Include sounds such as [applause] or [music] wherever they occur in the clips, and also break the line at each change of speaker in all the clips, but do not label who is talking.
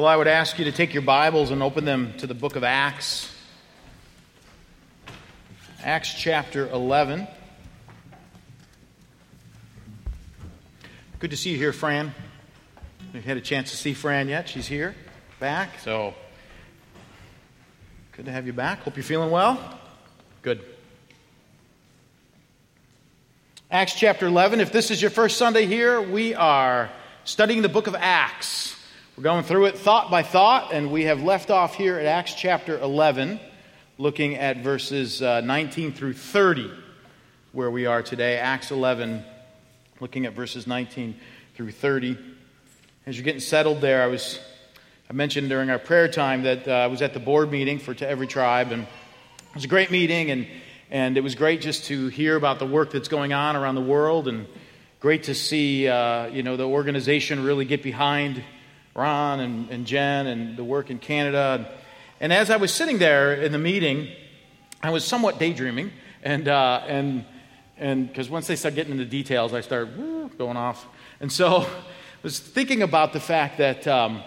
Well, I would ask you to take your Bibles and open them to the book of Acts. Acts chapter 11. Good to see you here, Fran. We've had a chance to see Fran yet. She's here, back. So good to have you back. Hope you're feeling well. Good. Acts chapter 11. If this is your first Sunday here, we are studying the book of Acts. We're going through it thought by thought, and we have left off here at Acts chapter 11, looking at verses uh, 19 through 30, where we are today. Acts 11, looking at verses 19 through 30. As you're getting settled there, I was I mentioned during our prayer time that uh, I was at the board meeting for To Every Tribe, and it was a great meeting, and, and it was great just to hear about the work that's going on around the world, and great to see uh, you know the organization really get behind Ron and, and Jen and the work in Canada. And as I was sitting there in the meeting, I was somewhat daydreaming. And, uh, and, and because once they start getting into details, I start woo, going off. And so [laughs] I was thinking about the fact that um,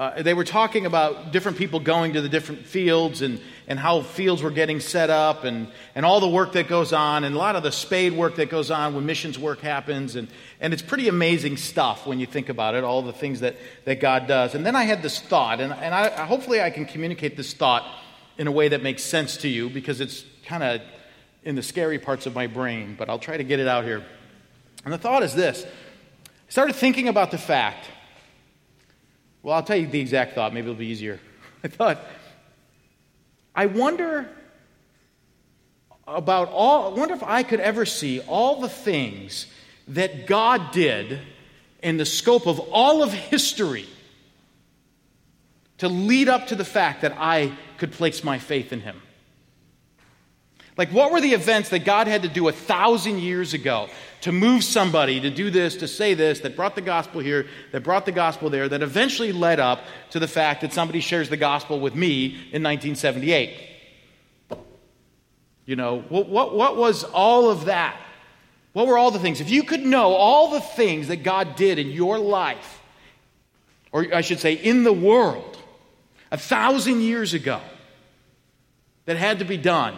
uh, they were talking about different people going to the different fields and, and how fields were getting set up and, and all the work that goes on and a lot of the spade work that goes on when missions work happens. And, and it's pretty amazing stuff when you think about it, all the things that, that God does. And then I had this thought, and, and I, hopefully I can communicate this thought in a way that makes sense to you because it's kind of in the scary parts of my brain, but I'll try to get it out here. And the thought is this I started thinking about the fact well, I'll tell you the exact thought. Maybe it'll be easier. [laughs] I thought, I wonder about all, I wonder if I could ever see all the things that God did in the scope of all of history to lead up to the fact that I could place my faith in Him. Like, what were the events that God had to do a thousand years ago to move somebody to do this, to say this, that brought the gospel here, that brought the gospel there, that eventually led up to the fact that somebody shares the gospel with me in 1978? You know, what, what, what was all of that? What were all the things? If you could know all the things that God did in your life, or I should say, in the world, a thousand years ago, that had to be done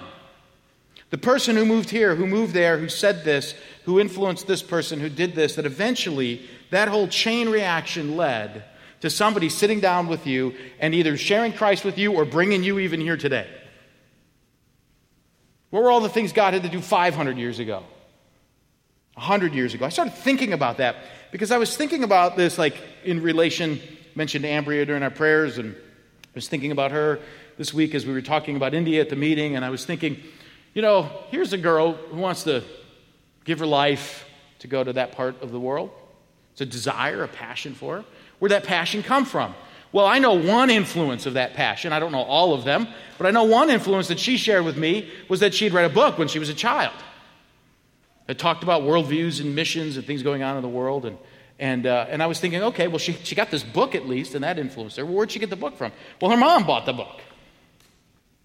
the person who moved here, who moved there, who said this, who influenced this person, who did this, that eventually that whole chain reaction led to somebody sitting down with you and either sharing Christ with you or bringing you even here today. What were all the things God had to do 500 years ago? 100 years ago? I started thinking about that because I was thinking about this like in relation, mentioned Ambria during our prayers, and I was thinking about her this week as we were talking about India at the meeting, and I was thinking, you know, here's a girl who wants to give her life to go to that part of the world. It's a desire, a passion for her. Where'd that passion come from? Well, I know one influence of that passion. I don't know all of them, but I know one influence that she shared with me was that she'd read a book when she was a child. It talked about worldviews and missions and things going on in the world. And, and, uh, and I was thinking, okay, well, she, she got this book at least, and that influenced her. Well, where'd she get the book from? Well, her mom bought the book.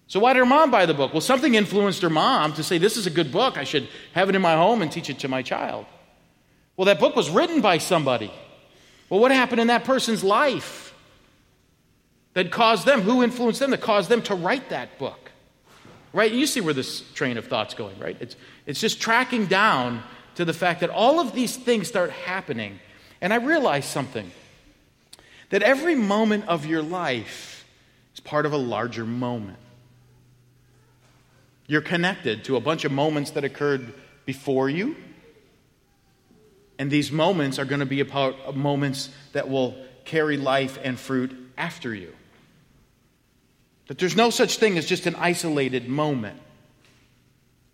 So, why did her mom buy the book? Well, something influenced her mom to say, This is a good book. I should have it in my home and teach it to my child. Well, that book was written by somebody. Well, what happened in that person's life that caused them? Who influenced them that caused them to write that book? Right? You see where this train of thought's going, right? It's, it's just tracking down to the fact that all of these things start happening. And I realized something that every moment of your life is part of a larger moment. You're connected to a bunch of moments that occurred before you. And these moments are going to be about moments that will carry life and fruit after you. That there's no such thing as just an isolated moment.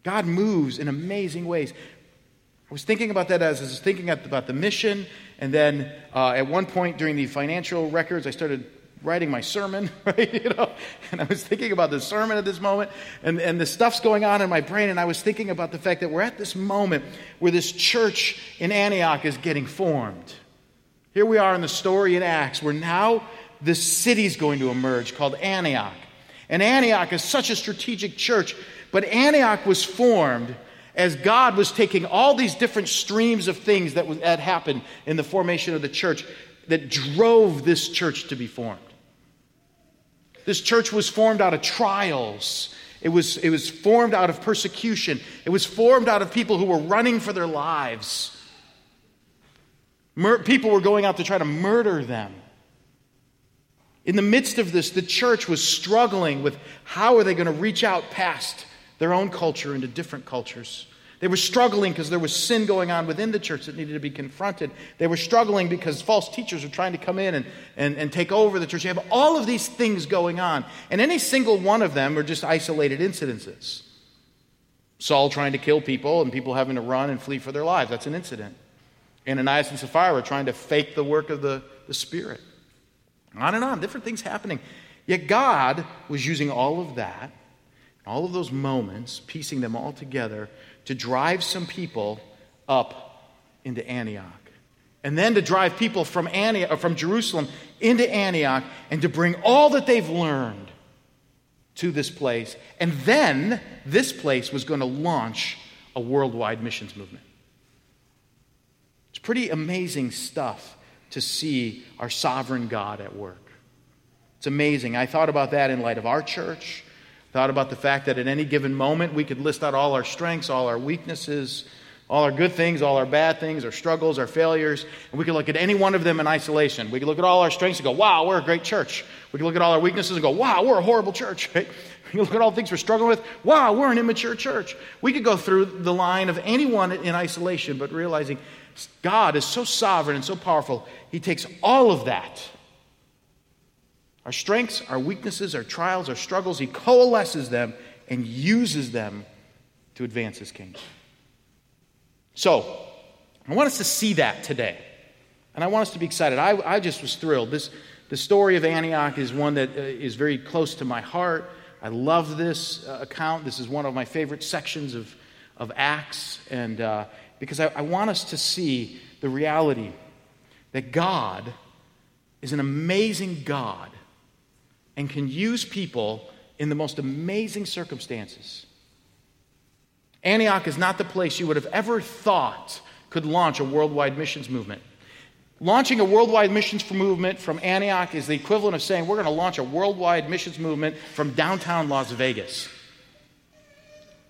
God moves in amazing ways. I was thinking about that as I was thinking about the mission, and then uh, at one point during the financial records, I started writing my sermon, [laughs] right? You know, and I was thinking about the sermon at this moment, and, and the stuff's going on in my brain, and I was thinking about the fact that we're at this moment where this church in Antioch is getting formed. Here we are in the story in Acts, where now this city's going to emerge called Antioch. And Antioch is such a strategic church, but Antioch was formed as God was taking all these different streams of things that had happened in the formation of the church that drove this church to be formed. This church was formed out of trials. It was, it was formed out of persecution. It was formed out of people who were running for their lives. Mur- people were going out to try to murder them. In the midst of this, the church was struggling with how are they going to reach out past their own culture into different cultures. They were struggling because there was sin going on within the church that needed to be confronted. They were struggling because false teachers were trying to come in and, and, and take over the church. You have all of these things going on, and any single one of them are just isolated incidences. Saul trying to kill people and people having to run and flee for their lives. That's an incident. Ananias and Sapphira trying to fake the work of the, the Spirit. On and on, different things happening. Yet God was using all of that, all of those moments, piecing them all together to drive some people up into Antioch. And then to drive people from, Antioch, uh, from Jerusalem into Antioch and to bring all that they've learned to this place. And then this place was going to launch a worldwide missions movement. It's pretty amazing stuff to see our sovereign God at work. It's amazing. I thought about that in light of our church. Thought about the fact that at any given moment we could list out all our strengths, all our weaknesses, all our good things, all our bad things, our struggles, our failures, and we could look at any one of them in isolation. We could look at all our strengths and go, wow, we're a great church. We could look at all our weaknesses and go, wow, we're a horrible church. [laughs] Could look at all the things we're struggling with, wow, we're an immature church. We could go through the line of anyone in isolation, but realizing God is so sovereign and so powerful, He takes all of that our strengths, our weaknesses, our trials, our struggles, He coalesces them and uses them to advance His kingdom. So, I want us to see that today. And I want us to be excited. I, I just was thrilled. This, the story of Antioch is one that uh, is very close to my heart. I love this uh, account. This is one of my favorite sections of, of Acts. And uh, because I, I want us to see the reality that God is an amazing God and can use people in the most amazing circumstances. Antioch is not the place you would have ever thought could launch a worldwide missions movement. Launching a worldwide missions movement from Antioch is the equivalent of saying we're going to launch a worldwide missions movement from downtown Las Vegas.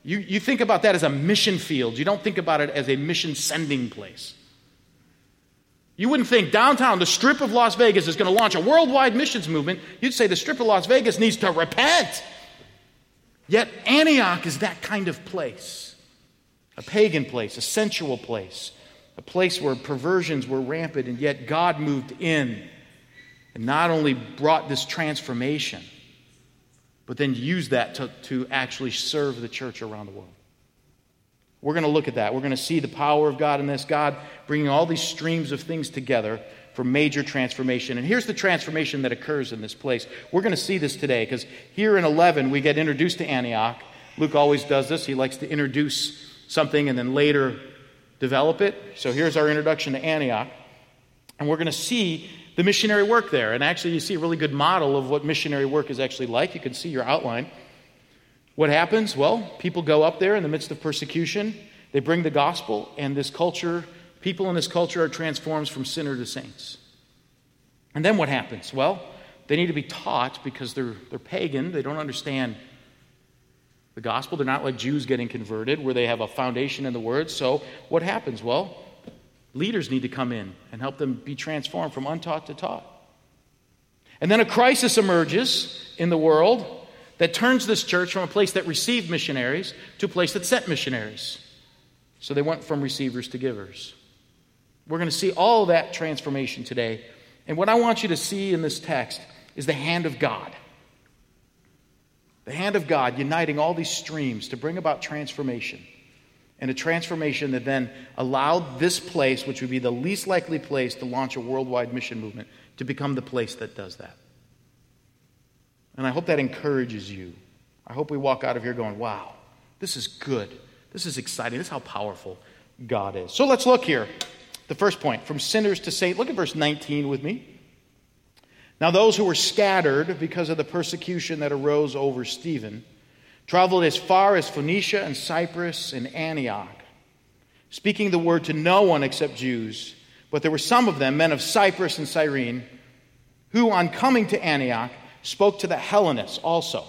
You, you think about that as a mission field, you don't think about it as a mission sending place. You wouldn't think downtown, the strip of Las Vegas, is going to launch a worldwide missions movement. You'd say the strip of Las Vegas needs to repent. Yet Antioch is that kind of place a pagan place, a sensual place, a place where perversions were rampant, and yet God moved in and not only brought this transformation, but then used that to, to actually serve the church around the world. We're going to look at that. We're going to see the power of God in this, God bringing all these streams of things together for major transformation. And here's the transformation that occurs in this place. We're going to see this today because here in 11, we get introduced to Antioch. Luke always does this. He likes to introduce something and then later develop it. So here's our introduction to Antioch. And we're going to see the missionary work there. And actually, you see a really good model of what missionary work is actually like. You can see your outline. What happens? Well, people go up there in the midst of persecution. They bring the gospel, and this culture, people in this culture are transformed from sinner to saints. And then what happens? Well, they need to be taught because they're, they're pagan. They don't understand the gospel. They're not like Jews getting converted where they have a foundation in the word. So what happens? Well, leaders need to come in and help them be transformed from untaught to taught. And then a crisis emerges in the world that turns this church from a place that received missionaries to a place that sent missionaries. So they went from receivers to givers. We're going to see all that transformation today. And what I want you to see in this text is the hand of God. The hand of God uniting all these streams to bring about transformation. And a transformation that then allowed this place, which would be the least likely place to launch a worldwide mission movement, to become the place that does that. And I hope that encourages you. I hope we walk out of here going, wow, this is good. This is exciting. This is how powerful God is. So let's look here. The first point from sinners to saints. Look at verse 19 with me. Now, those who were scattered because of the persecution that arose over Stephen traveled as far as Phoenicia and Cyprus and Antioch, speaking the word to no one except Jews. But there were some of them, men of Cyprus and Cyrene, who, on coming to Antioch, spoke to the Hellenists also.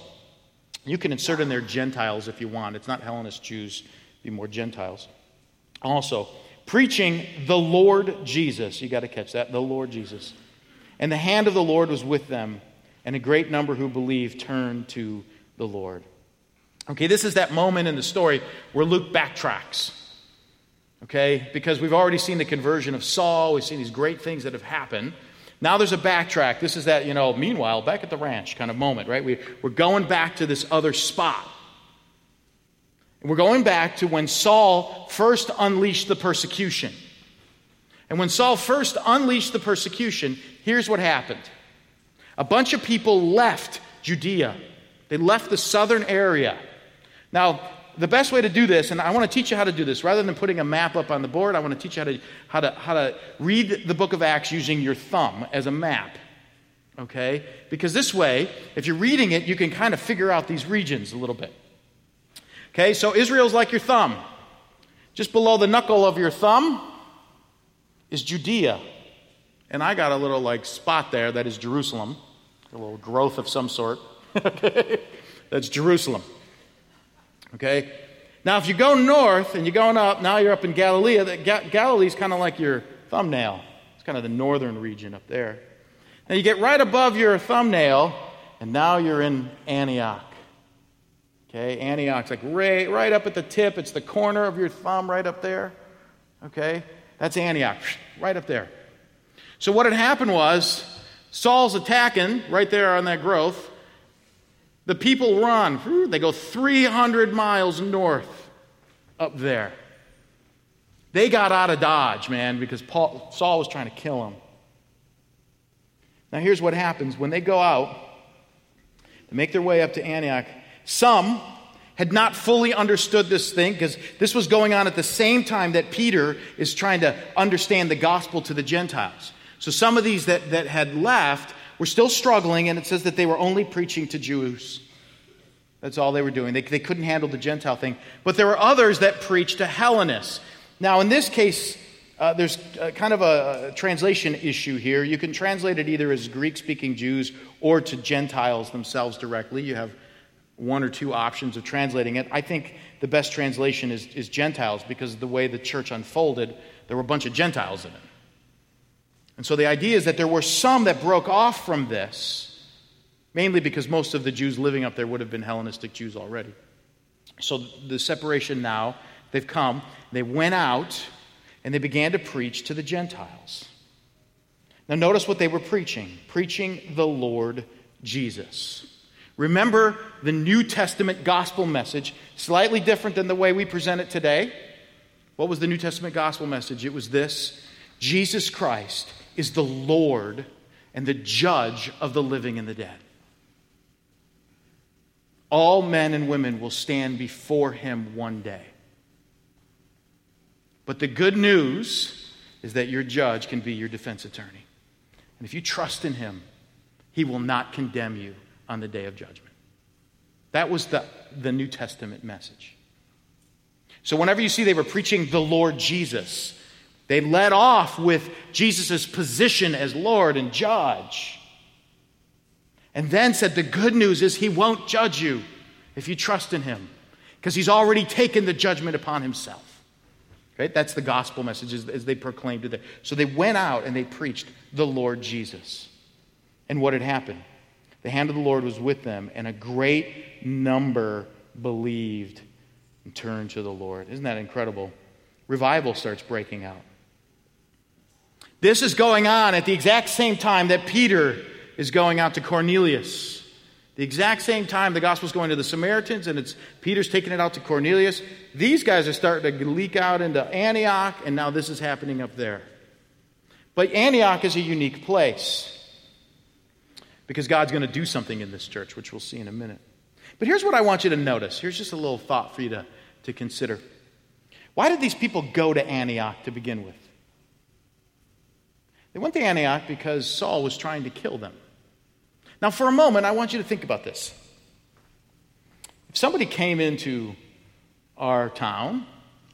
You can insert in there Gentiles if you want. It's not Hellenist Jews, be more Gentiles. Also, preaching the Lord Jesus. You got to catch that, the Lord Jesus. And the hand of the Lord was with them, and a great number who believed turned to the Lord. Okay, this is that moment in the story where Luke backtracks. Okay, because we've already seen the conversion of Saul, we've seen these great things that have happened. Now there's a backtrack. This is that, you know, meanwhile, back at the ranch kind of moment, right? We, we're going back to this other spot. We're going back to when Saul first unleashed the persecution. And when Saul first unleashed the persecution, here's what happened a bunch of people left Judea, they left the southern area. Now, the best way to do this, and I want to teach you how to do this, rather than putting a map up on the board, I want to teach you how to, how to, how to read the book of Acts using your thumb as a map. Okay? Because this way, if you're reading it, you can kind of figure out these regions a little bit. Okay, so Israel's like your thumb. Just below the knuckle of your thumb is Judea. And I got a little like spot there that is Jerusalem, a little growth of some sort. [laughs] okay? That's Jerusalem. Okay? Now, if you go north and you're going up, now you're up in Galilee. That Galilee's kind of like your thumbnail. It's kind of the northern region up there. Now you get right above your thumbnail, and now you're in Antioch. Okay, Antioch's like right, right up at the tip. It's the corner of your thumb right up there. Okay, that's Antioch, right up there. So what had happened was Saul's attacking right there on that growth. The people run. They go 300 miles north up there. They got out of Dodge, man, because Paul, Saul was trying to kill them. Now, here's what happens when they go out to make their way up to Antioch. Some had not fully understood this thing because this was going on at the same time that Peter is trying to understand the gospel to the Gentiles. So, some of these that, that had left were still struggling, and it says that they were only preaching to Jews. That's all they were doing. They, they couldn't handle the Gentile thing. But there were others that preached to Hellenists. Now, in this case, uh, there's uh, kind of a, a, translation issue here. You can translate it either as Greek speaking Jews or to Gentiles themselves directly. You have one or two options of translating it. I think the best translation is, is Gentiles because the way the church unfolded, there were a bunch of Gentiles in it. And so the idea is that there were some that broke off from this, mainly because most of the Jews living up there would have been Hellenistic Jews already. So the separation now, they've come, they went out, and they began to preach to the Gentiles. Now, notice what they were preaching preaching the Lord Jesus. Remember the New Testament gospel message, slightly different than the way we present it today. What was the New Testament gospel message? It was this Jesus Christ is the Lord and the judge of the living and the dead. All men and women will stand before him one day. But the good news is that your judge can be your defense attorney. And if you trust in him, he will not condemn you on the day of judgment. That was the, the New Testament message. So, whenever you see they were preaching the Lord Jesus, they led off with Jesus' position as Lord and judge. And then said, The good news is he won't judge you if you trust in him, because he's already taken the judgment upon himself. Right? That's the gospel message as, they proclaimed it. there. So they went out and they preached the Lord Jesus. And what had happened? The hand of the Lord was with them, and a great number believed and turned to the Lord. Isn't that incredible? Revival starts breaking out. This is going on at the exact same time that Peter is going out to Cornelius. The exact same time the gospel's going to the Samaritans and it's Peter's taking it out to Cornelius. These guys are starting to leak out into Antioch, and now this is happening up there. But Antioch is a unique place because God's going to do something in this church, which we'll see in a minute. But here's what I want you to notice. Here's just a little thought for you to, to consider. Why did these people go to Antioch to begin with? They went to Antioch because Saul was trying to kill them. Now, for a moment, I want you to think about this. If somebody came into our town,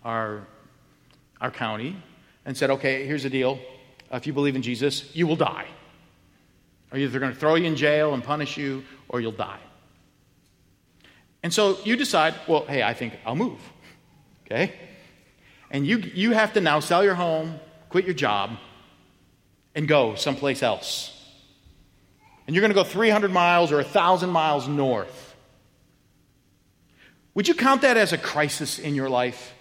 our, our county, and said, okay, here's the deal. if you believe in Jesus, you will die. Or either they're going to throw you in jail and punish you, or you'll die. And so you decide, well, hey, I think I'll move. Okay? And you, you have to now sell your home, quit your job, and go someplace else. And you're going to go 300 miles or 1,000 miles north. Would you count that as a crisis in your life?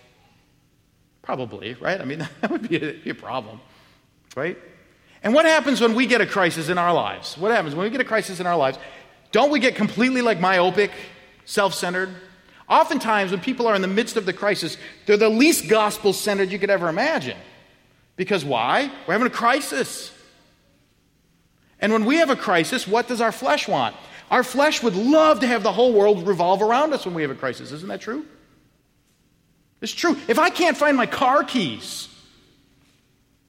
Probably, right? I mean, [laughs] that would be a, be a problem, right? And what happens when we get a crisis in our lives? What happens when we get a crisis in our lives? Don't we get completely like myopic, self centered? Oftentimes, when people are in the midst of the crisis, they're the least gospel centered you could ever imagine. Because why? We're having a crisis. And when we have a crisis, what does our flesh want? Our flesh would love to have the whole world revolve around us when we have a crisis. Isn't that true? It's true. If I can't find my car keys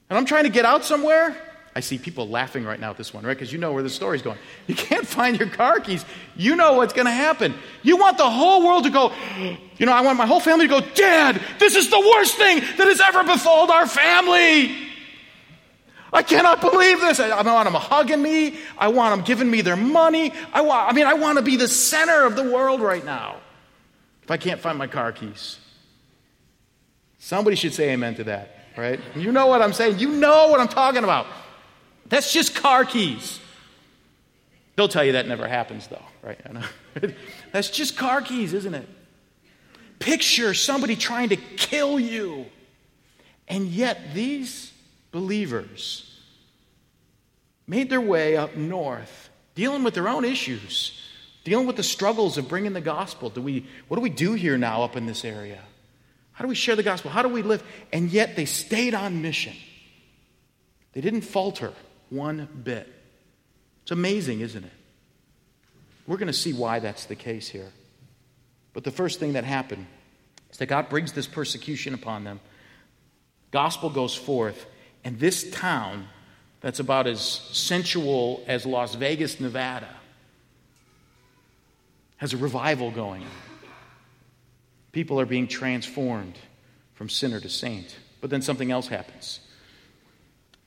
and I'm trying to get out somewhere, I see people laughing right now at this one, right? Because you know where the story's going. [laughs] You can't find your car keys. You know what's going to happen. You want the whole world to go, [gasps] you know, I want my whole family to go, Dad, this is the worst thing that has ever befallen our family. I cannot believe this. I, I want them hugging me. I want them giving me their money. I want, I mean, I want to be the center of the world right now if I can't find my car keys. Somebody should say amen to that, right? You know what I'm saying. You know what I'm talking about. That's just car keys. They'll tell you that never happens, though, right? [laughs] That's just car keys, isn't it? Picture somebody trying to kill you. And yet, these believers made their way up north, dealing with their own issues, dealing with the struggles of bringing the gospel. Do we, what do we do here now up in this area? How do we share the gospel? How do we live? And yet, they stayed on mission. They didn't falter one bit. It's amazing, isn't it? We're going to see why that's the case here. But the first thing that happened is that God brings this persecution upon them. Gospel goes forth, and this town that's about as sensual as Las Vegas, Nevada, has a revival going. People are being transformed from sinner to saint. But then something else happens.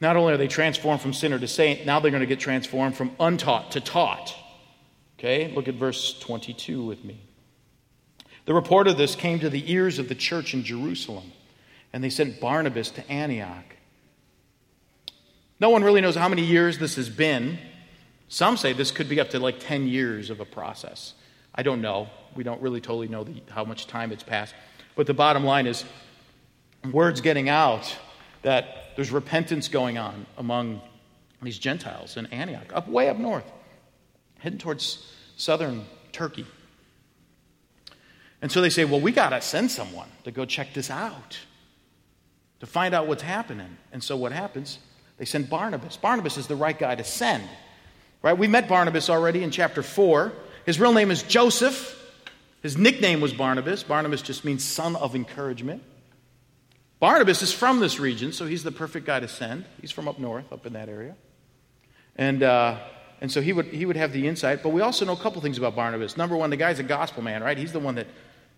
Not only are they transformed from sinner to saint, now they're going to get transformed from untaught to taught. Okay, look at verse 22 with me. The report of this came to the ears of the church in Jerusalem, and they sent Barnabas to Antioch. No one really knows how many years this has been. Some say this could be up to like 10 years of a process. I don't know. We don't really totally know the, how much time it's passed. But the bottom line is, word's getting out that there's repentance going on among these Gentiles in Antioch, up way up north, heading towards southern Turkey. And so they say, well, we got to send someone to go check this out, to find out what's happening. And so what happens? They send Barnabas. Barnabas is the right guy to send. Right? We met Barnabas already in chapter 4. His real name is Joseph. His nickname was Barnabas. Barnabas just means son of encouragement. Barnabas is from this region, so he's the perfect guy to send. He's from up north, up in that area. And, uh, and so he would, he would have the insight. But we also know a couple things about Barnabas. Number one, the guy's a gospel man, right? He's the one that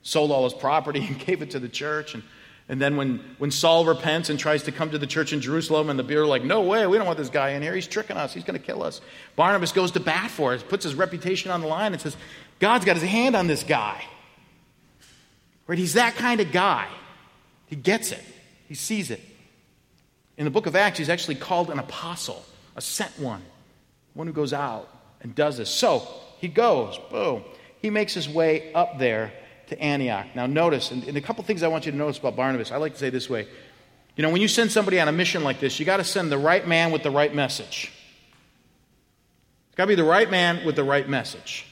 sold all his property [laughs] and gave it to the church. And, and then when, when Saul repents and tries to come to the church in Jerusalem, and the beer are like, no way, we don't want this guy in here. He's tricking us. He's going to kill us. Barnabas goes to bat for it, puts his reputation on the line, and says, God's got his hand on this guy. Right? He's that kind of guy. He gets it. He sees it. In the book of Acts, he's actually called an apostle, a sent one, one who goes out and does this. So he goes, boom. He makes his way up there to Antioch. Now, notice, and, and a couple things I want you to notice about Barnabas. I like to say this way you know, when you send somebody on a mission like this, you got to send the right man with the right message. It's got to be the right man with the right message.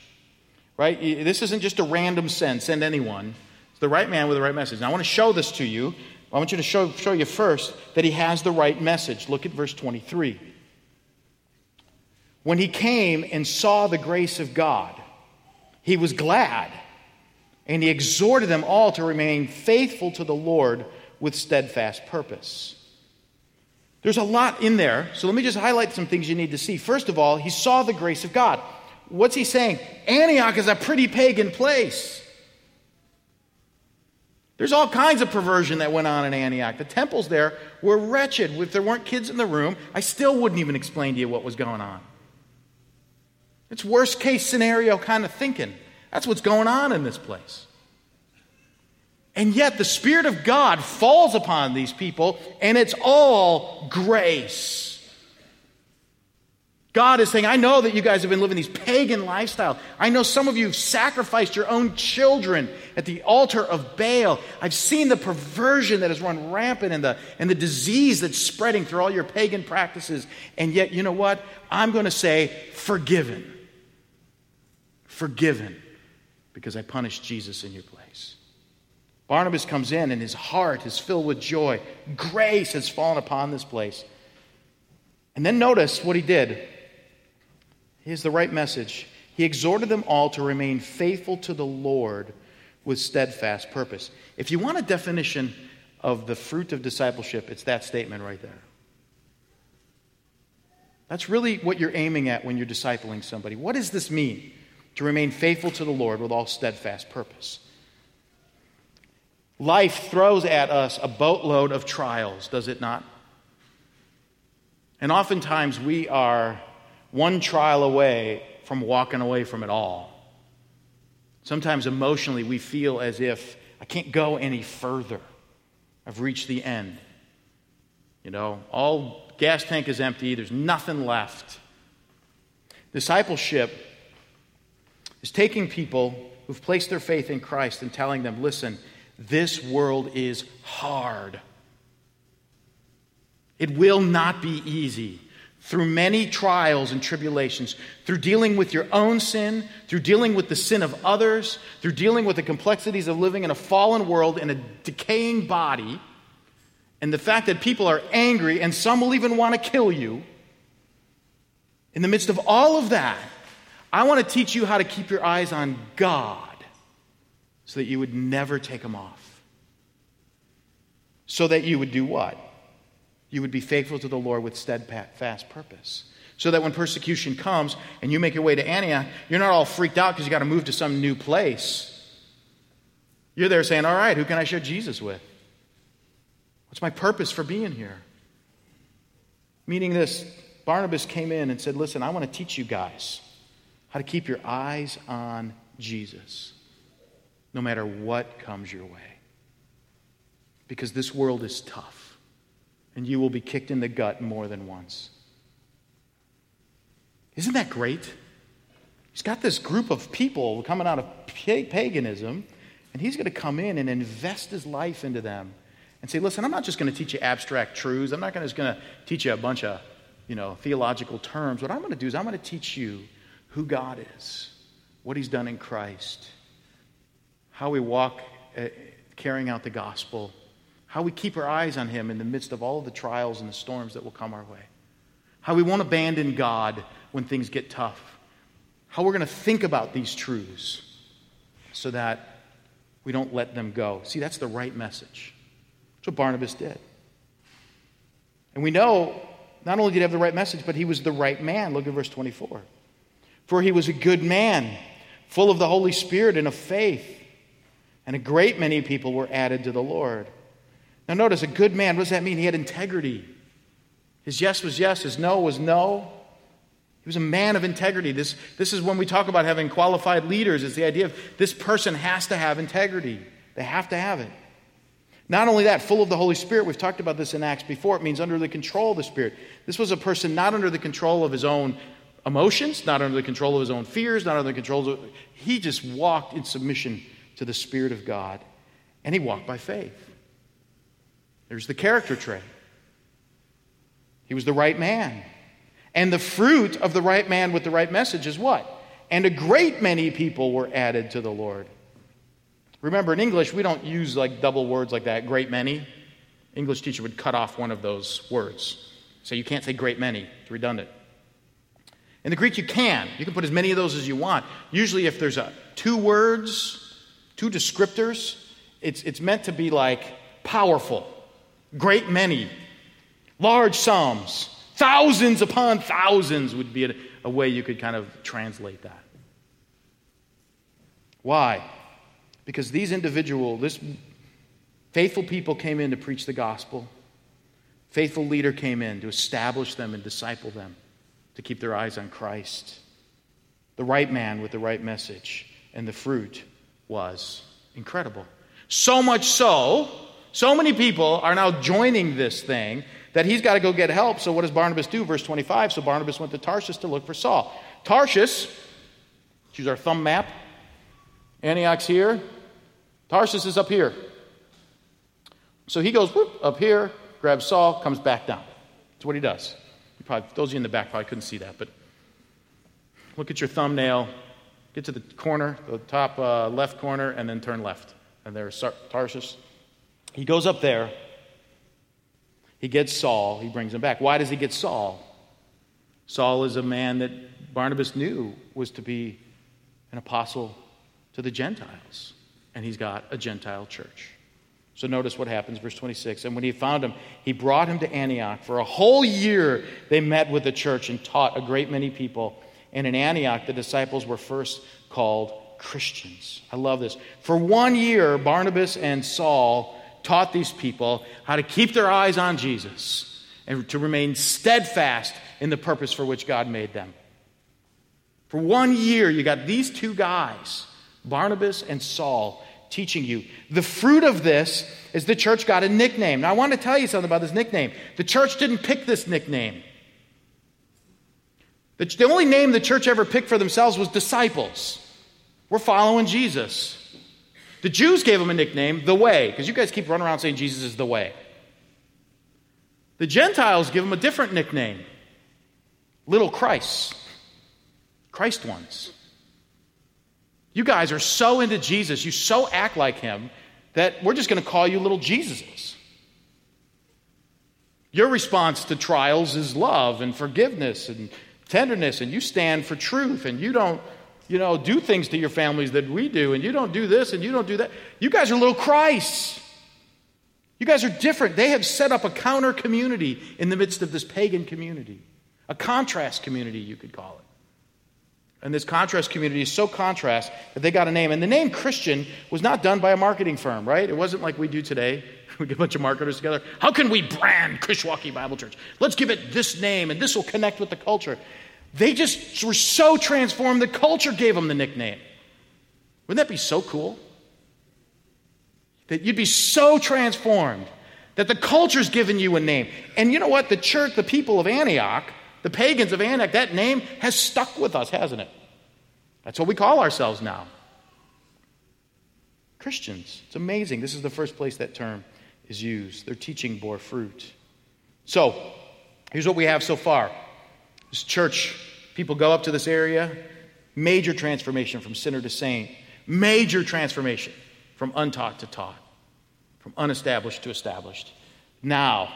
Right? This isn't just a random send, send anyone. It's the right man with the right message. Now, I want to show this to you I want you to show, show you first that he has the right message. Look at verse 23. When he came and saw the grace of God, he was glad, and he exhorted them all to remain faithful to the Lord with steadfast purpose. There's a lot in there, so let me just highlight some things you need to see. First of all, he saw the grace of God. What's he saying? Antioch is a pretty pagan place. There's all kinds of perversion that went on in Antioch. The temples there were wretched. If there weren't kids in the room, I still wouldn't even explain to you what was going on. It's worst case scenario kind of thinking. That's what's going on in this place. And yet the Spirit of God falls upon these people, and it's all grace. God is saying, I know that you guys have been living these pagan lifestyle. I know some of you have sacrificed your own children at the altar of Baal. I've seen the perversion that has run rampant and the, and the disease that's spreading through all your pagan practices. And yet, you know what? I'm going to say, forgiven. Forgiven because I punished Jesus in your place. Barnabas comes in and his heart is filled with joy. Grace has fallen upon this place. And then notice what he did. Here's the right message. He exhorted them all to remain faithful to the Lord with steadfast purpose. If you want a definition of the fruit of discipleship, it's that statement right there. That's really what you're aiming at when you're discipling somebody. What does this mean? To remain faithful to the Lord with all steadfast purpose. Life throws at us a boatload of trials, does it not? And oftentimes we are one trial away from walking away from it all. Sometimes emotionally, we feel as if I can't go any further. I've reached the end. You know, all gas tank is empty, there's nothing left. Discipleship is taking people who've placed their faith in Christ and telling them, listen, this world is hard. It will not be easy through many trials and tribulations, through dealing with your own sin, through dealing with the sin of others, through dealing with the complexities of living in a fallen world in a decaying body, and the fact that people are angry and some will even want to kill you. In the midst of all of that, I want to teach you how to keep your eyes on God so that you would never take them off. So that you would do what? You would be faithful to the Lord with steadfast purpose. So that when persecution comes and you make your way to Antioch, you're not all freaked out because you got to move to some new place. You're there saying, All right, who can I share Jesus with? What's my purpose for being here? Meaning this, Barnabas came in and said, Listen, I want to teach you guys how to keep your eyes on Jesus, no matter what comes your way. Because this world is tough and you will be kicked in the gut more than once. Isn't that great? He's got this group of people coming out of paganism, and he's going to come in and invest his life into them and say, listen, I'm not just going to teach you abstract truths. I'm not just going to teach you a bunch of you know, theological terms. What I'm going to do is I'm going to teach you who God is, what he's done in Christ, how we walk uh, carrying out the gospel, how we keep our eyes on Him in the midst of all of the trials and the storms that will come our way. How we won't abandon God when things get tough. How we're going to think about these truths so that we don't let them go. See, that's the right message. That's what Barnabas did. And we know not only did he have the right message, but he was the right man. Look at verse 24. For he was a good man, full of the Holy Spirit and of faith, and a great many people were added to the Lord. Now, notice a good man, what does that mean? He had integrity. His yes was yes, his no was no. He was a man of integrity. This, this is when we talk about having qualified leaders, it's the idea of this person has to have integrity. They have to have it. Not only that, full of the Holy Spirit, we've talked about this in Acts before, it means under the control of the Spirit. This was a person not under the control of his own emotions, not under the control of his own fears, not under the control of. He just walked in submission to the Spirit of God, and he walked by faith. There's the character trait. He was the right man. And the fruit of the right man with the right message is what? And a great many people were added to the Lord. Remember, in English, we don't use like double words like that, great many. English teacher would cut off one of those words. So you can't say great many, it's redundant. In the Greek, you can. You can put as many of those as you want. Usually, if there's a, two words, two descriptors, it's, it's meant to be like powerful great many, large sums, thousands upon thousands would be a, a way you could kind of translate that. Why? Because these individuals, this Faithful people came in to preach the gospel. Faithful leader came in to establish them and disciple them, to keep their eyes on Christ. The right man with the right message. And the fruit was incredible. So much so, so many people are now joining this thing that he's got to go get help. So, what does Barnabas do? Verse 25. So, Barnabas went to Tarsus to look for Saul. Tarsus, choose our thumb map. Antioch's here. Tarsus is up here. So he goes whoop, up here, grabs Saul, comes back down. That's what he does. You probably, those of you in the back probably couldn't see that, but look at your thumbnail, get to the corner, the top uh, left corner, and then turn left. And there's Tarshish. He goes up there. He gets Saul. He brings him back. Why does he get Saul? Saul is a man that Barnabas knew was to be an apostle to the Gentiles. And he's got a Gentile church. So notice what happens, verse 26. And when he found him, he brought him to Antioch. For a whole year, they met with the church and taught a great many people. And in Antioch, the disciples were first called Christians. I love this. For one year, Barnabas and Saul taught these people how to keep their eyes on Jesus and to remain steadfast in the purpose for which God made them. For one year, you got these two guys, Barnabas and Saul, teaching you. The fruit of this is the church got a nickname. Now, I want to tell you something about this nickname. The church didn't pick this nickname. The, only name the church ever picked for themselves was disciples. We're following Jesus. The Jews gave him a nickname, the way, because you guys keep running around saying Jesus is the way. The Gentiles give him a different nickname little Christ, Christ ones. You guys are so into Jesus, you so act like him, that we're just going to call you little Jesuses. Your response to trials is love and forgiveness and tenderness, and you stand for truth, and you don't, you know, do things to your families that we do, and you don't do this and you don't do that. You guys are little Christ. You guys are different. They have set up a counter community in the midst of this pagan community, a contrast community, you could call it. And this contrast community is so contrast that they got a name. And the name Christian was not done by a marketing firm, right? It wasn't like we do today. [laughs] We get a bunch of marketers together. How can we brand Kishwaukee Bible Church? Let's give it this name, and this will connect with the culture. They just were so transformed, the culture gave them the nickname. Wouldn't that be so cool? That you'd be so transformed that the culture's given you a name. And you know what? The church, the people of Antioch, the pagans of Antioch, that name has stuck with us, hasn't it? That's what we call ourselves now. Christians. It's amazing. This is the first place that term is used. Their teaching bore fruit. So, here's what we have so far. This church, people go up to this area, major transformation from sinner to saint, major transformation from untaught to taught, from unestablished to established. Now,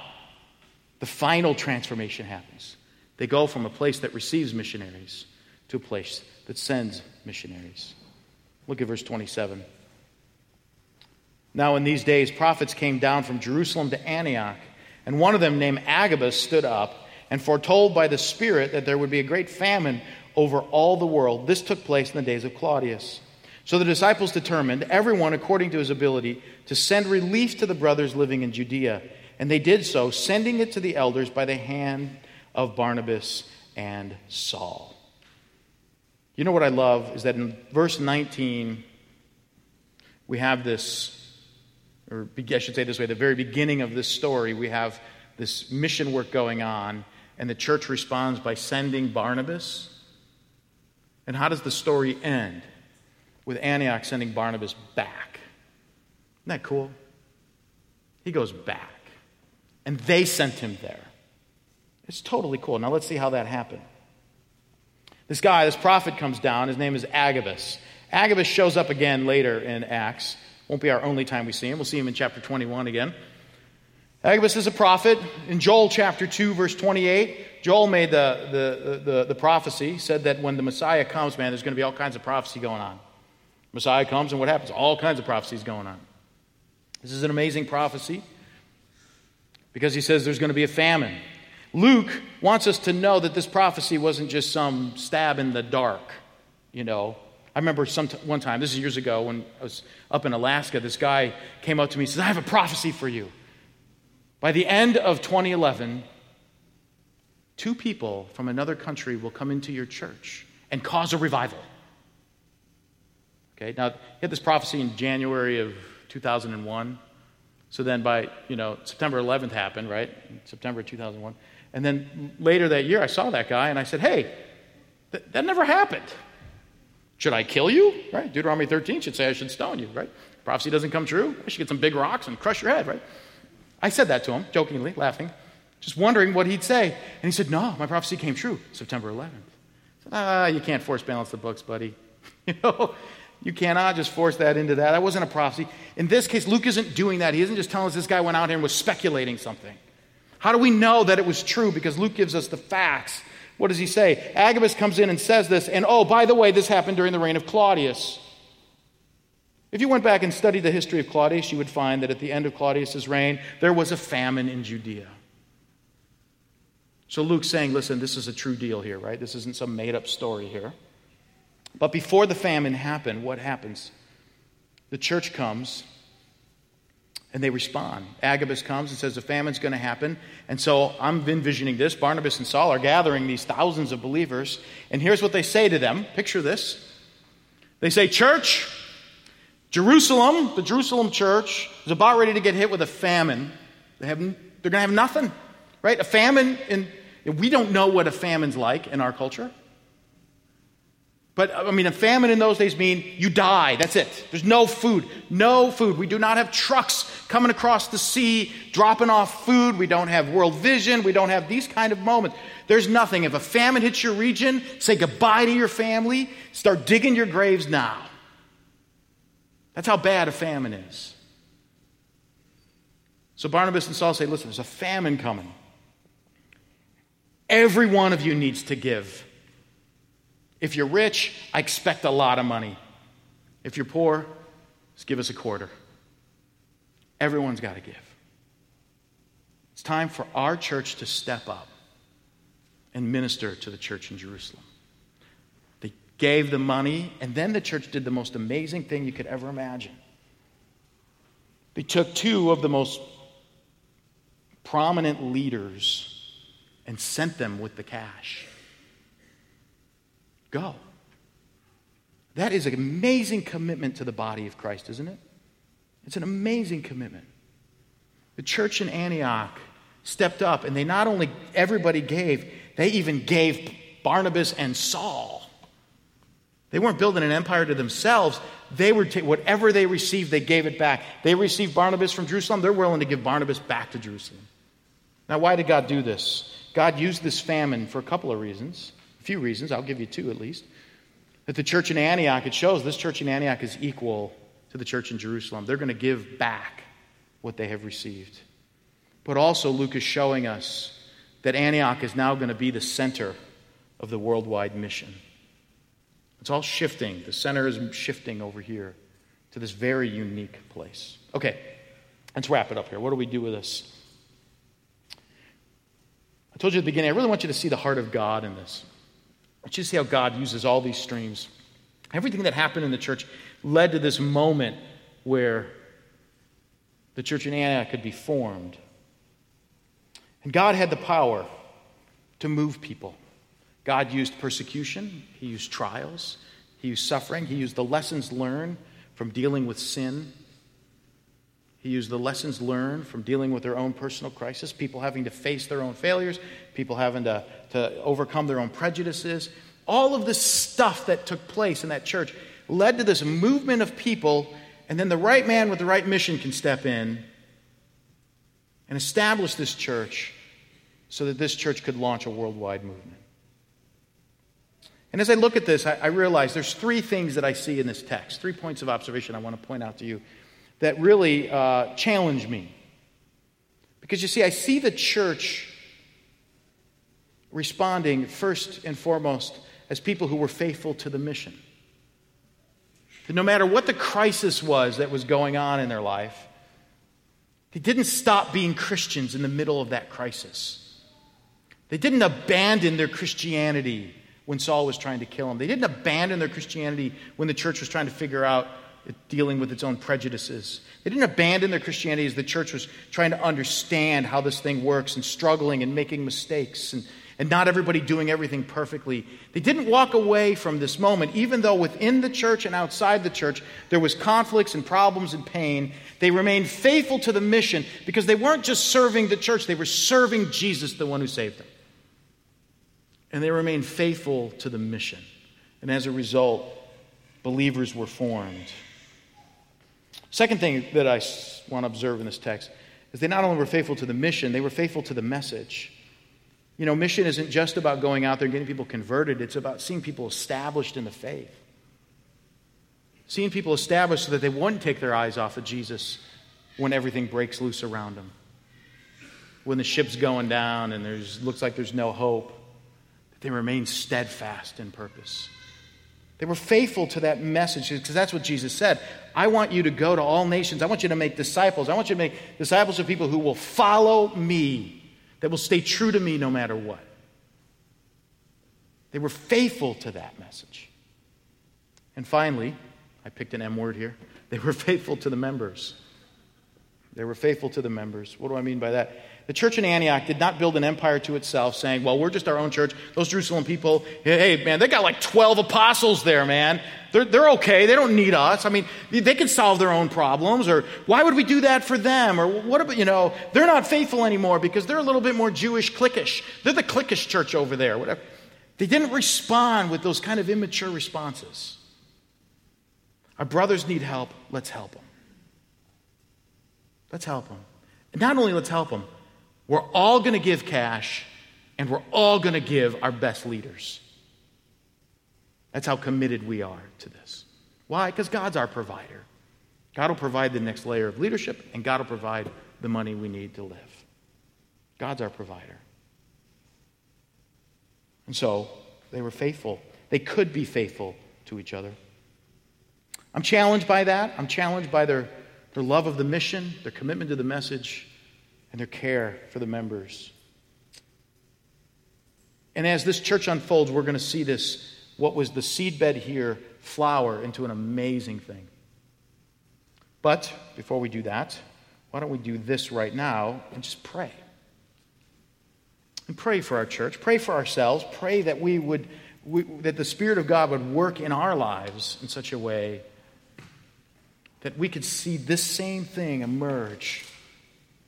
the final transformation happens. They go from a place that receives missionaries to a place that sends missionaries. Look at verse 27. Now, in these days, prophets came down from Jerusalem to Antioch, and one of them, named Agabus, stood up and foretold by the Spirit that there would be a great famine over all the world. This took place in the days of Claudius. So the disciples determined, everyone according to his ability, to send relief to the brothers living in Judea. And they did so, sending it to the elders by the hand of Barnabas and Saul. You know what I love is that in verse 19, we have this, or I should say this way, the very beginning of this story, we have this mission work going on, and the church responds by sending Barnabas. And how does the story end? With Antioch sending Barnabas back. Isn't that cool? He goes back. And they sent him there. It's totally cool. Now let's see how that happened. This guy, this prophet comes down. His name is Agabus. Agabus shows up again later in Acts. Won't be our only time we see him. We'll see him in chapter 21 again. Agabus is a prophet. In Joel chapter 2, verse 28, Joel made the, the, the, the prophecy, said that when the Messiah comes, man, there's going to be all kinds of prophecy going on. Messiah comes, and what happens? All kinds of prophecies going on. This is an amazing prophecy because he says there's going to be a famine. Luke wants us to know that this prophecy wasn't just some stab in the dark, you know. I remember some t- one time, this is years ago when I was up in Alaska, this guy came up to me and says, I have a prophecy for you. By the end of 2011, two people from another country will come into your church and cause a revival. Okay, now he had this prophecy in January of 2001. So then by, you know, September 11th happened, right? September 2001. And then later that year, I saw that guy and I said, hey, th- that never happened. Should I kill you? Right? Deuteronomy 13 should say I should stone you, right? Prophecy doesn't come true. I should get some big rocks and crush your head, right? I said that to him, jokingly, laughing, just wondering what he'd say. And he said, No, my prophecy came true September 11th. I said, Ah, you can't force balance the books, buddy. [laughs] you know, you cannot just force that into that. That wasn't a prophecy. In this case, Luke isn't doing that. He isn't just telling us this guy went out here and was speculating something. How do we know that it was true? Because Luke gives us the facts. What does he say? Agabus comes in and says this, and oh, by the way, this happened during the reign of Claudius. If you went back and studied the history of Claudius, you would find that at the end of Claudius's reign, there was a famine in Judea. So Luke's saying, listen, this is a true deal here, right? This isn't some made up story here. But before the famine happened, what happens? The church comes and they respond. Agabus comes and says the famine's going to happen. And so I'm envisioning this. Barnabas and Saul are gathering these thousands of believers. And here's what they say to them. Picture this. They say, Church, Jerusalem, the Jerusalem church, is about ready to get hit with a famine. They have, they're going to have nothing, right? A famine, in, we don't know what a famine's like in our culture. But I mean, a famine in those days mean you die. That's it. There's no food. No food. We do not have trucks coming across the sea, dropping off food. We don't have world vision. We don't have these kind of moments. There's nothing. If a famine hits your region, say goodbye to your family. Start digging your graves now. That's how bad a famine is. So Barnabas and Saul say, listen, there's a famine coming. Every one of you needs to give. If you're rich, I expect a lot of money. If you're poor, just give us a quarter. Everyone's got to give. It's time for our church to step up and minister to the church in Jerusalem. Gave the money, and then the church did the most amazing thing you could ever imagine. They took two of the most prominent leaders and sent them with the cash. Go. That is an amazing commitment to the body of Christ, isn't it? It's an amazing commitment. The church in Antioch stepped up, and they not only, everybody gave, they even gave Barnabas and Saul. They weren't building an empire to themselves. They were whatever they received, they gave it back. They received Barnabas from Jerusalem. They're willing to give Barnabas back to Jerusalem. Now, why did God do this? God used this famine for a couple of reasons a few reasons. I'll give you two at least. That the church in Antioch, it shows this church in Antioch is equal to the church in Jerusalem. They're going to give back what they have received. But also, Luke is showing us that Antioch is now going to be the center of the worldwide mission. It's all shifting. The center is shifting over here to this very unique place. Okay, let's wrap it up here. What do we do with this? I told you at the beginning, I really want you to see the heart of God in this. Let's just see how God uses all these streams. Everything that happened in the church led to this moment where the church in Antioch could be formed. And God had the power to move people. God used persecution, He used trials, He used suffering, He used the lessons learned from dealing with sin. He used the lessons learned from dealing with their own personal crisis, people having to face their own failures, people having to to overcome their own prejudices. All of this stuff that took place in that church led to this movement of people, and then the right man with the right mission can step in and establish this church so that this church could launch a worldwide movement. And as I look at this, I, I, realize there's three things that I see in this text, three points of observation I want to point out to you that really uh, challenge me. Because you see, I see the church responding first and foremost as people who were faithful to the mission. That no matter what the crisis was that was going on in their life, they didn't stop being Christians in the middle of that crisis. They didn't abandon their Christianity when Saul was trying to kill him. They didn't abandon their Christianity when the church was trying to figure out dealing with its own prejudices. They didn't abandon their Christianity as the church was trying to understand how this thing works and struggling and making mistakes and, and not everybody doing everything perfectly. They didn't walk away from this moment, even though within the church and outside the church there was conflicts and problems and pain. They remained faithful to the mission because they weren't just serving the church, they were serving Jesus, the one who saved them. And they remained faithful to the mission. And as a result, believers were formed. Second thing that I want to observe in this text is they not only were faithful to the mission, they were faithful to the message. You know, mission isn't just about going out there and getting people converted, it's about seeing people established in the faith. Seeing people established so that they wouldn't take their eyes off of Jesus when everything breaks loose around them. When the ship's going down and there's looks like there's no hope, they remained steadfast in purpose. They were faithful to that message because that's what Jesus said. I want you to go to all nations. I want you to make disciples. I want you to make disciples of people who will follow me, that will stay true to me no matter what. They were faithful to that message. And finally, I picked an M word here. They were [laughs] faithful to the members. They were faithful to the members. What do I mean by that? The church in Antioch did not build an empire to itself, saying, well, we're just our own church. Those Jerusalem people, hey, man, they got like 12 apostles there, man. They're, they're okay. They don't need us. I mean, they can solve their own problems. Or why would we do that for them? Or what about, you know, they're not faithful anymore because they're a little bit more Jewish cliquish. They're the cliquish church over there, whatever. They didn't respond with those kind of immature responses. Our brothers need help. Let's help them. Let's help them. And not only let's help them, we're all going to give cash, and we're all going to give our best leaders. That's how committed we are to this. Why? Because God's our provider. God will provide the next layer of leadership, and God will provide the money we need to live. God's our provider. And so they were faithful. They could be faithful to each other. I'm challenged by that. I'm challenged by their, their love of the mission, their commitment to the message, and their care for the members. And as this church unfolds, we're going to see this, what was the seedbed here, flower into an amazing thing. But before we do that, why don't we do this right now and just pray? And pray for our church, pray for ourselves, pray that we would we, that the Spirit of God would work in our lives in such a way that we could see this same thing emerge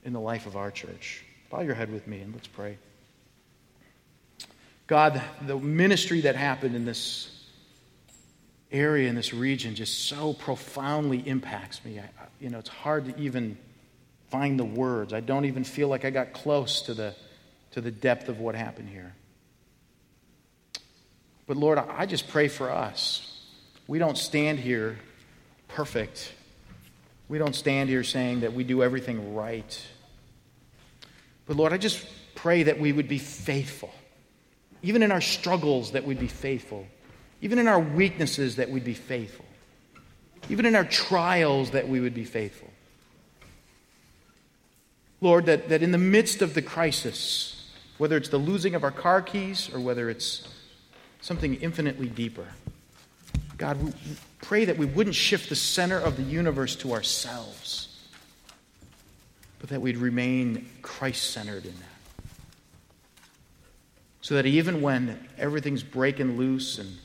in the life of our church. Bow your head with me and let's pray. God, the ministry that happened in this area, in this region, just so profoundly impacts me. I, you know, it's hard to even find the words. I don't even feel like I got close to the, to the depth of what happened here. But Lord, I just pray for us. We don't stand here perfect. We don't stand here saying that we do everything right. But Lord, I just pray that we would be faithful. Even in our struggles, that we'd be faithful. Even in our weaknesses, that we'd be faithful. Even in our trials, that we would be faithful. Lord, that, that in the midst of the crisis, whether it's the losing of our car keys or whether it's something infinitely deeper, God, we pray that we wouldn't shift the center of the universe to ourselves, but that we'd remain Christ centered in that. So that even when everything's breaking loose and,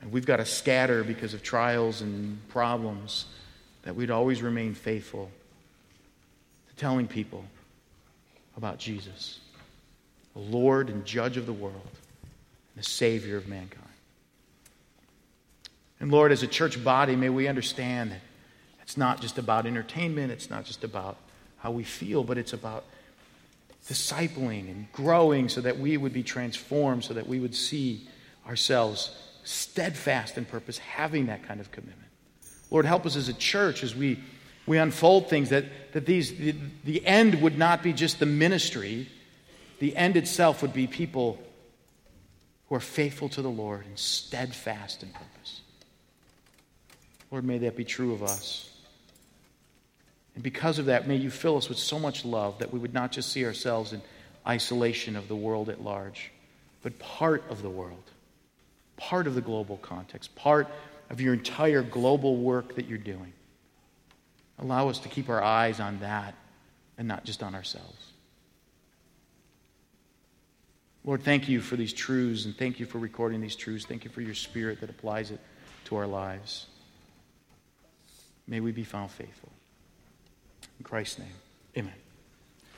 and we've got to scatter because of trials and problems, that we'd always remain faithful to telling people about Jesus, the Lord and Judge of the world, and the Savior of mankind. And Lord, as a church body, may we understand that it's not just about entertainment, it's not just about how we feel, but it's about discipling and growing so that we would be transformed, so that we would see ourselves steadfast in purpose, having that kind of commitment. Lord, help us as a church as we, we unfold things, that, that these, the, the end would not be just the ministry, the end itself would be people who are faithful to the Lord and steadfast in purpose. Lord, may that be true of us. And because of that, may you fill us with so much love that we would not just see ourselves in isolation of the world at large, but part of the world, part of the global context, part of your entire global work that you're doing. Allow us to keep our eyes on that and not just on ourselves. Lord, thank you for these truths and thank you for recording these truths. Thank you for your spirit that applies it to our lives. May we be found faithful. In Christ's name, amen.